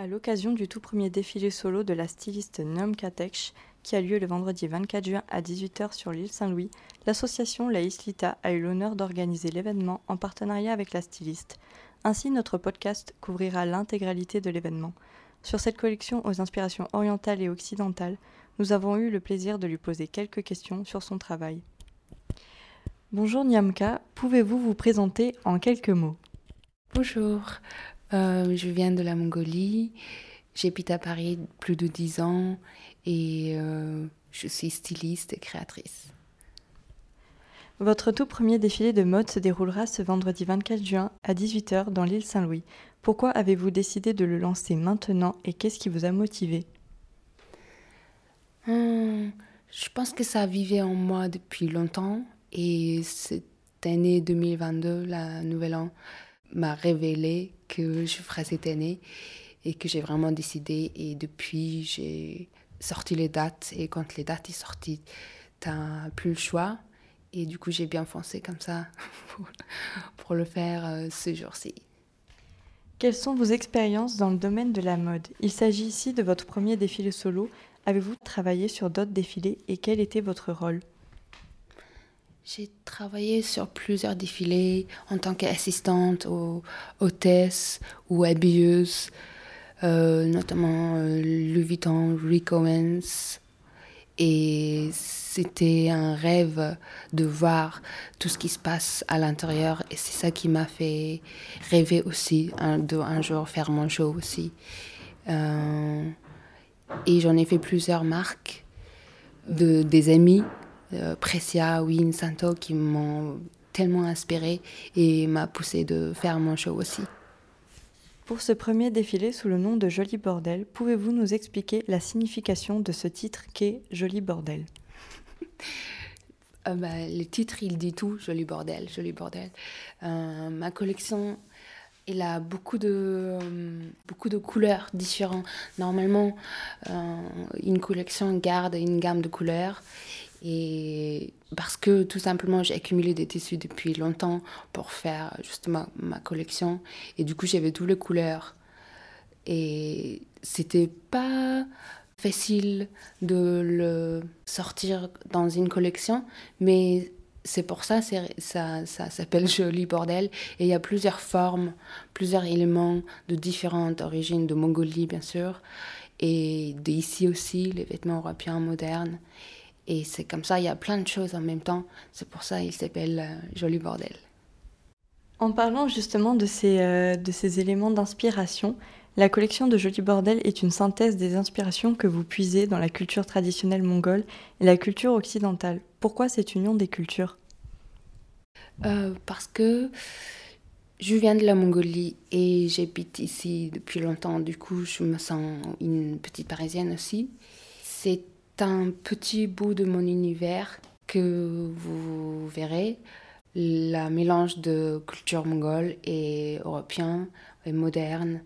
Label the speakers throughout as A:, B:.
A: À l'occasion du tout premier défilé solo de la styliste Nom Kateksh, qui a lieu le vendredi 24 juin à 18h sur l'île Saint-Louis, l'association La Islita a eu l'honneur d'organiser l'événement en partenariat avec la styliste. Ainsi, notre podcast couvrira l'intégralité de l'événement. Sur cette collection aux inspirations orientales et occidentales, nous avons eu le plaisir de lui poser quelques questions sur son travail. Bonjour Nyamka, pouvez-vous vous présenter en quelques mots?
B: Bonjour, euh, je viens de la Mongolie. J'habite à Paris plus de 10 ans et euh, je suis styliste et créatrice.
A: Votre tout premier défilé de mode se déroulera ce vendredi 24 juin à 18h dans l'île Saint-Louis. Pourquoi avez-vous décidé de le lancer maintenant et qu'est-ce qui vous a motivé?
B: Hum, Je pense que ça vivait en moi depuis longtemps et cette année 2022, la nouvelle an, m'a révélé que je ferais cette année et que j'ai vraiment décidé. Et depuis, j'ai sorti les dates. Et quand les dates sont sorties, t'as plus le choix. Et du coup, j'ai bien foncé comme ça pour, le faire euh, ce jour-ci.
A: Quelles sont vos expériences dans le domaine de la mode? Il s'agit ici de votre premier défilé solo. Avez-vous travaillé sur d'autres défilés et quel était votre rôle?
B: J'ai travaillé sur plusieurs défilés en tant qu'assistante ou hôtesse ou habilleuse, euh, notamment euh, Louis Vuitton, Rick Owens. Et c'était un rêve de voir tout ce qui se passe à l'intérieur. Et c'est ça qui m'a fait rêver aussi de un jour faire mon show aussi. Euh, et j'en ai fait plusieurs marques de, des amis euh, Precia, Win, Santo qui m'ont tellement inspiré et m'a poussé de faire mon show aussi.
A: Pour ce premier défilé sous le nom de Joli Bordel, pouvez-vous nous expliquer la signification de ce titre qu'est Joli Bordel?
B: Euh, bah, Le titre, il dit tout, Joli Bordel, Joli Bordel. Euh, ma collection il a beaucoup de, beaucoup de couleurs différentes. Normalement, une collection garde une gamme de couleurs et parce que tout simplement, j'ai accumulé des tissus depuis longtemps pour faire justement ma collection. Et du coup, j'avais toutes les couleurs. Et c'était pas facile de le sortir dans une collection, mais c'est pour ça ça, ça s'appelle Joli Bordel. Et il y a plusieurs formes, plusieurs éléments de différentes origines, de Mongolie bien sûr, et d'ici aussi, les vêtements européens modernes. Et c'est comme ça, il y a plein de choses en même temps. C'est pour ça qu'il s'appelle euh, Joli Bordel.
A: En parlant justement de ces, euh, de ces éléments d'inspiration, la collection de Joli Bordel est une synthèse des inspirations que vous puisez dans la culture traditionnelle mongole et la culture occidentale. Pourquoi cette union des cultures?
B: Euh, Parce que je viens de la Mongolie et j'habite ici depuis longtemps. Du coup, je me sens une petite parisienne aussi. C'est un petit bout de mon univers que vous verrez. La mélange de culture mongole et européen et moderne.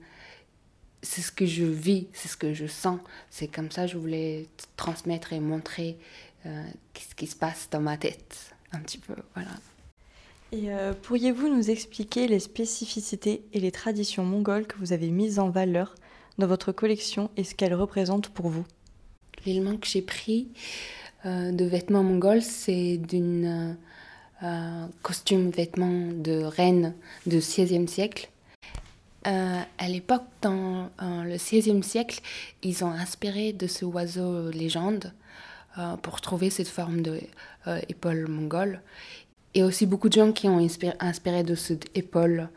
B: C'est ce que je vis, c'est ce que je sens. C'est comme ça que je voulais transmettre et montrer euh, ce qui se passe dans ma tête. Un petit peu, voilà.
A: Et euh, pourriez-vous nous expliquer les spécificités et les traditions mongoles que vous avez mises en valeur dans votre collection et ce qu'elles représentent pour vous?
B: L'élément que j'ai pris euh, de vêtements mongols, c'est d'un euh, costume vêtement de reine du XVIe siècle. Euh, à l'époque, dans le XVIe siècle, ils ont inspiré de ce oiseau légende pour trouver cette forme de épaule mongole. Et aussi beaucoup de gens qui ont inspiré, de cette épaule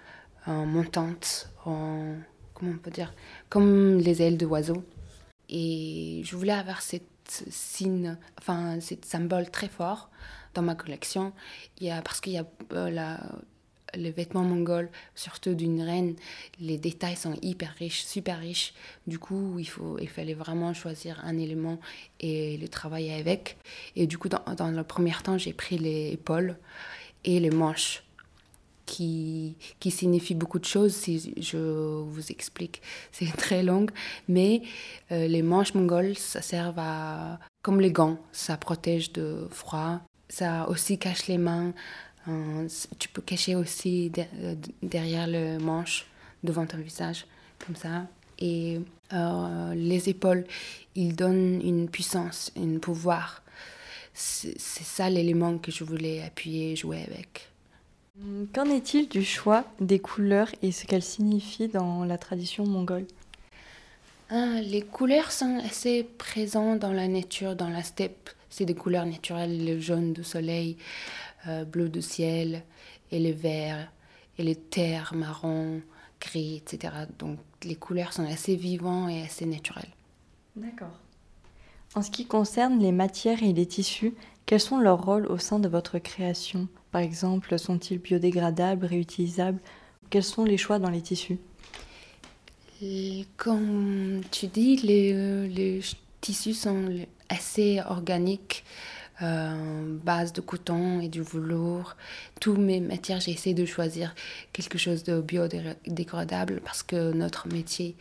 B: montante, en, comment on peut dire, comme les ailes de. Et je voulais avoir cette signe, enfin, cette symbole très fort dans ma collection. Il y a, parce qu'il y a euh, la, les vêtements mongols, surtout d'une reine, les détails sont hyper riches, super riches. Du coup, il, faut, il fallait vraiment choisir un élément et le travailler avec. Et du coup, dans, dans le premier temps, j'ai pris les épaules et les manches qui, qui signifie beaucoup de choses, si je vous explique. C'est très long, mais euh, les manches mongoles, ça sert à... comme les gants, ça protège de froid, ça aussi cache les mains, euh, tu peux cacher aussi euh, derrière le manche, devant ton visage, comme ça. et les épaules, ils donnent une puissance, un pouvoir. C'est ça l'élément que je voulais appuyer jouer avec.
A: Qu'en est-il du choix des couleurs et ce qu'elles signifient dans la tradition mongole?
B: Ah, Les couleurs sont assez présentes dans la nature, dans la steppe. C'est des couleurs naturelles, le jaune du soleil, euh, bleu du ciel, et le vert, et les terres marron, gris, etc. Donc les couleurs sont assez vivantes et assez naturelles.
A: D'accord. En ce qui concerne les matières et les tissus, quels sont leurs rôles au sein de votre création? Par exemple, sont-ils biodégradables, réutilisables? Quels sont les choix dans les tissus?
B: Comme tu dis, les, les tissus sont assez organiques. Euh, base de coton et du velours. Tous mes matières, j'ai essayé de choisir quelque chose de biodégradable parce que notre métier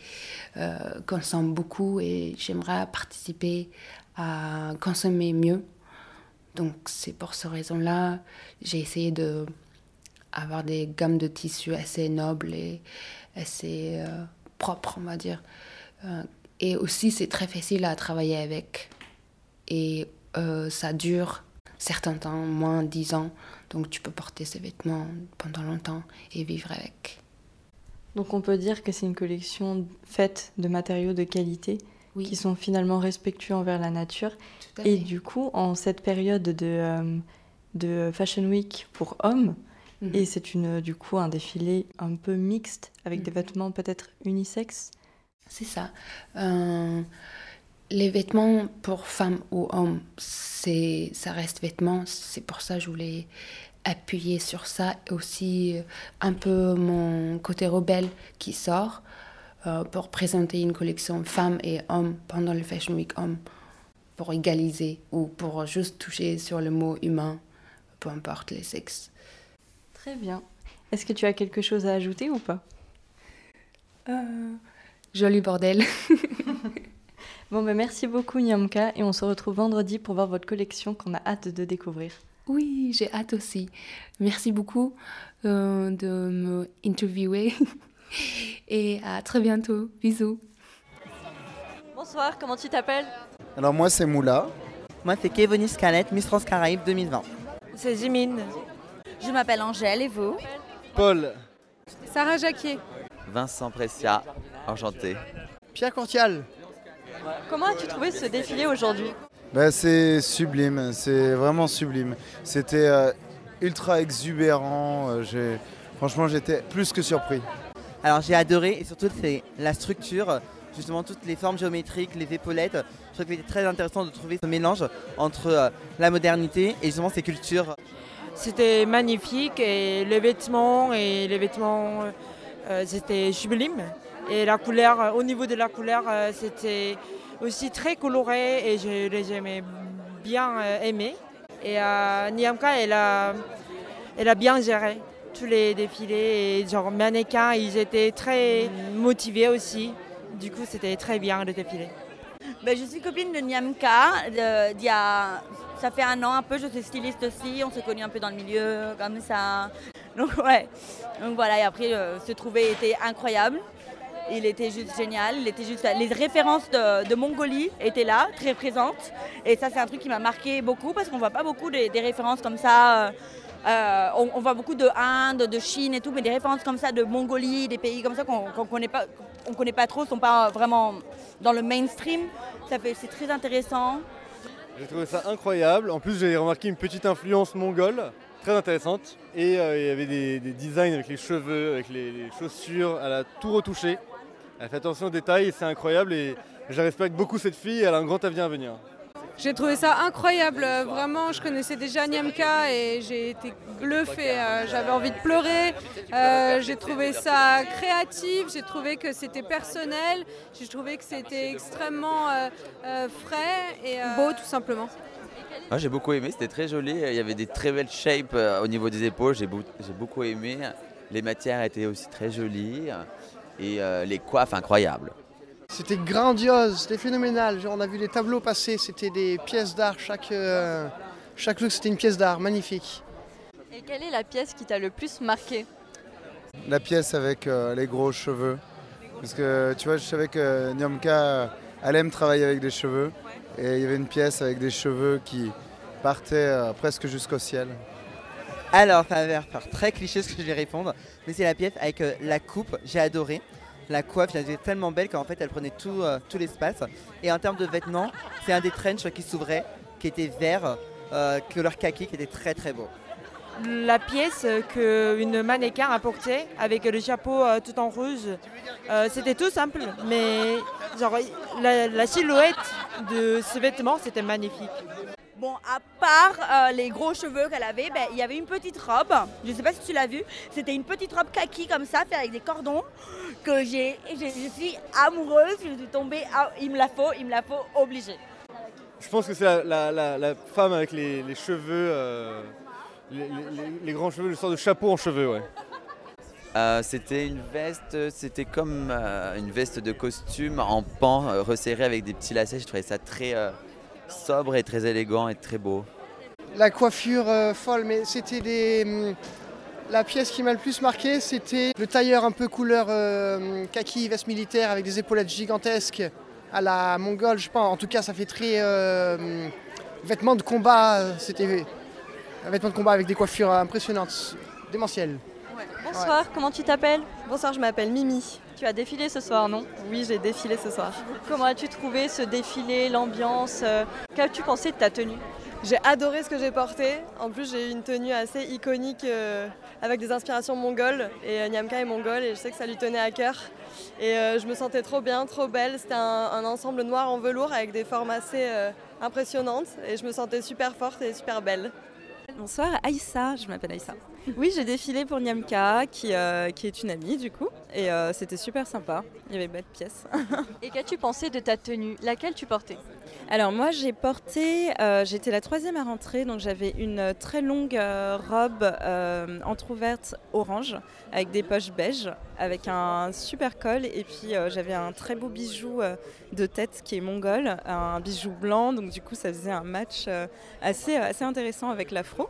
B: euh, consomme beaucoup et j'aimerais participer à consommer mieux. Donc c'est pour cette raison-là, j'ai essayé de avoir des gammes de tissus assez nobles et assez euh, propres, on va dire. Euh, et aussi, c'est très facile à travailler avec. Et euh, ça dure certains temps, moins de 10 ans. Donc tu peux porter ces vêtements pendant longtemps et vivre avec.
A: Donc on peut dire que c'est une collection faite de matériaux de qualité qui sont finalement respectueux envers la nature. Et du coup, en cette période de, euh, de Fashion Week pour hommes, mhm. et c'est une du coup un défilé un peu mixte avec des mhm. vêtements peut-être unisexes.
B: C'est ça. Euh, les vêtements pour femmes ou hommes, c'est ça reste vêtements. C'est pour ça que je voulais appuyer sur ça aussi euh, un peu mon côté rebelle qui sort pour présenter une collection femmes et hommes pendant le Fashion Week homme pour égaliser ou pour juste toucher sur le mot humain, peu importe les sexes.
A: Très bien. Est-ce que tu as quelque chose à ajouter ou pas?
B: Euh, Joli bordel.
A: bon, ben merci beaucoup Nyamka et on se retrouve vendredi pour voir votre collection qu'on a hâte de découvrir.
B: Oui, j'ai hâte aussi. Merci beaucoup euh, de me interviewer. Et à très bientôt. Bisous.
A: Bonsoir, comment tu t'appelles?
C: Alors moi c'est Moula.
D: Moi c'est Kevonis Scarlett, Miss France Caraïbes 2020.
E: C'est Jimine.
F: Je m'appelle Angèle et vous?
C: Paul.
G: Sarah Jacquier.
H: Vincent Pressia, enchanté.
C: Pierre Courtial.
A: Comment as-tu trouvé ce défilé aujourd'hui?
C: Ben, C'est sublime, c'est vraiment sublime. C'était euh, ultra exubérant. Euh, franchement j'étais plus que surpris.
D: Alors j'ai adoré et surtout c'est la structure, justement toutes les formes géométriques, les épaulettes. Je trouve que c'était très intéressant de trouver ce mélange entre euh, la modernité et justement ces cultures.
E: C'était magnifique et les vêtements et les vêtements euh, c'était sublime et la couleur au niveau de la couleur euh, c'était aussi très coloré et je les aimais bien aimés et Niamka elle a bien géré tous les défilés et genre mannequins, ils étaient très motivés aussi. Du coup, c'était très bien le défilé.
F: Ben, je suis copine de Niamka. A, ça fait un an un peu, je suis styliste aussi. On s'est connus un peu dans le milieu, comme ça. Donc, ouais. Donc, voilà. Et après, euh, se trouver était incroyable. Il était juste génial. Il était juste... Les références de, Mongolie étaient là, très présentes. Et ça, c'est un truc qui m'a marqué beaucoup parce qu'on voit pas beaucoup des, des références comme ça. Euh, euh, on, voit beaucoup de Inde, de Chine et tout, mais des références comme ça de Mongolie, des pays comme ça qu'on ne connaît pas, on connaît pas trop, sont pas vraiment dans le mainstream. C'est très intéressant.
I: J'ai trouvé ça incroyable. En plus, j'ai remarqué une petite influence mongole, très intéressante. Et euh, il y avait des, designs avec les cheveux, avec les, chaussures. Elle a tout retouché. Elle fait attention aux détails, c'est incroyable. Et je respecte beaucoup cette fille. Elle a un grand avenir à venir.
G: J'ai trouvé ça incroyable, vraiment. Je connaissais déjà Niamka et j'ai été bluffée. Euh, j'avais envie de pleurer. Euh, j'ai trouvé ça créatif. J'ai trouvé que c'était personnel. J'ai trouvé que c'était extrêmement euh, frais et beau, tout simplement.
H: Ah, j'ai beaucoup aimé, c'était très joli. Il y avait des très belles shapes au niveau des épaules. J'ai beaucoup aimé. Les matières étaient aussi très jolies et les coiffes incroyables.
J: C'était grandiose, c'était phénoménal. on a vu les tableaux passer, c'était des pièces d'art. Chaque, euh, chaque look, c'était une pièce d'art, magnifique.
A: Et quelle est la pièce qui t'a le plus marqué
C: La pièce avec euh, les gros cheveux. Parce que tu vois, je savais que Nyamka, elle aime travailler avec des cheveux. Et il y avait une pièce avec des cheveux qui partaient euh, presque jusqu'au ciel.
D: Alors, ça va faire très cliché ce que je vais répondre, mais c'est la pièce avec euh, la coupe, j'ai adoré. La coiffe, la trouvais tellement belle qu'en fait elle prenait tout, euh, tout l'espace. Et en termes de vêtements, c'est un des trenches qui s'ouvrait, qui était vert, euh, couleur kaki, qui était très très beau.
E: La pièce qu'une mannequin a avec le chapeau euh, tout en rouge, euh, c'était tout simple, mais genre, la silhouette de ce vêtement, c'était magnifique.
F: Bon, à part euh, les gros cheveux qu'elle avait, ben, il y avait une petite robe. Je ne sais pas si tu l'as vue. C'était une petite robe kaki comme ça, faite avec des cordons. Que j'ai, j'ai- je suis amoureuse. Je suis tombée. à- il me la faut, il me la faut obligée.
I: Je pense que c'est la, la- la- la femme avec les, les cheveux, euh, les, les- les grands cheveux, le sort de chapeau en cheveux, ouais.
H: Euh, c'était une veste, c'était comme euh, une veste de costume en pan euh, resserré avec des petits lacets. Je trouvais ça très euh, sobre et très élégant et très beau.
J: La coiffure euh, folle, mais c'était des. hum, La pièce qui m'a le plus marqué, c'était le tailleur un peu couleur euh, kaki, veste militaire avec des épaulettes gigantesques à la mongole, je pense. En tout cas, ça fait très euh, hum, vêtements de combat. C'était un vêtement de combat avec des coiffures impressionnantes, démentielles.
A: Bonsoir, comment tu t'appelles
K: Bonsoir, je m'appelle Mimi.
A: Tu as défilé ce soir, non
K: Oui, j'ai défilé ce soir.
A: Comment as-tu trouvé ce défilé, l'ambiance euh, Qu'as-tu pensé de ta tenue
K: J'ai adoré ce que j'ai porté. En plus, j'ai eu une tenue assez iconique euh, avec des inspirations mongoles. Et euh, Nyamka est mongole et je sais que ça lui tenait à cœur. Et euh, je me sentais trop bien, trop belle. C'était un, un ensemble noir en velours avec des formes assez euh, impressionnantes. Et je me sentais super forte et super belle.
L: Bonsoir, Aïssa, je m'appelle Aïssa. Oui, j'ai défilé pour Nyamka, qui, euh, qui est une amie du coup, et euh, c'était super sympa. Il y avait belle pièce.
A: Et qu'as-tu pensé de ta tenue? Laquelle tu portais?
L: Alors moi, j'ai porté, euh, j'étais la troisième à rentrer, donc j'avais une très longue euh, robe euh, entrouverte orange avec des poches beige, avec un super col, et puis euh, j'avais un très beau bijou euh, de tête qui est mongol, un bijou blanc, donc du coup ça faisait un match euh, assez, assez intéressant avec l'afro.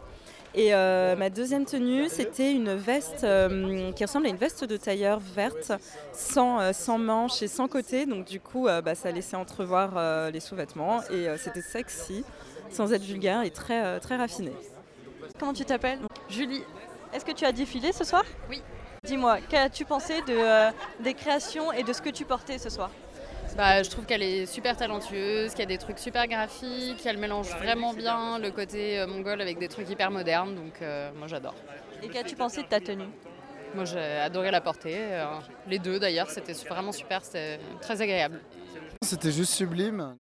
L: Et euh, ma deuxième tenue, c'était une veste euh, qui ressemble à une veste de tailleur verte, sans, euh, sans manches et sans côté. Donc du coup, euh, bah, ça laissait entrevoir euh, les sous-vêtements et euh, c'était sexy, sans être vulgaire et très, euh, très raffiné.
A: Comment tu t'appelles?
L: Julie.
A: Est-ce que tu as défilé ce soir?
L: Oui.
A: Dis-moi, qu'as-tu pensé de, euh, des créations et de ce que tu portais ce soir?
M: Bah, je trouve qu'elle est super talentueuse, qu'il y a des trucs super graphiques, qu'elle mélange vraiment bien le côté euh, mongol avec des trucs hyper modernes, donc euh, moi j'adore.
A: Et qu'as-tu pensé de ta tenue?
M: Moi j'ai adoré la porter, euh, les deux d'ailleurs, c'était vraiment super, c'était très agréable.
C: C'était juste sublime.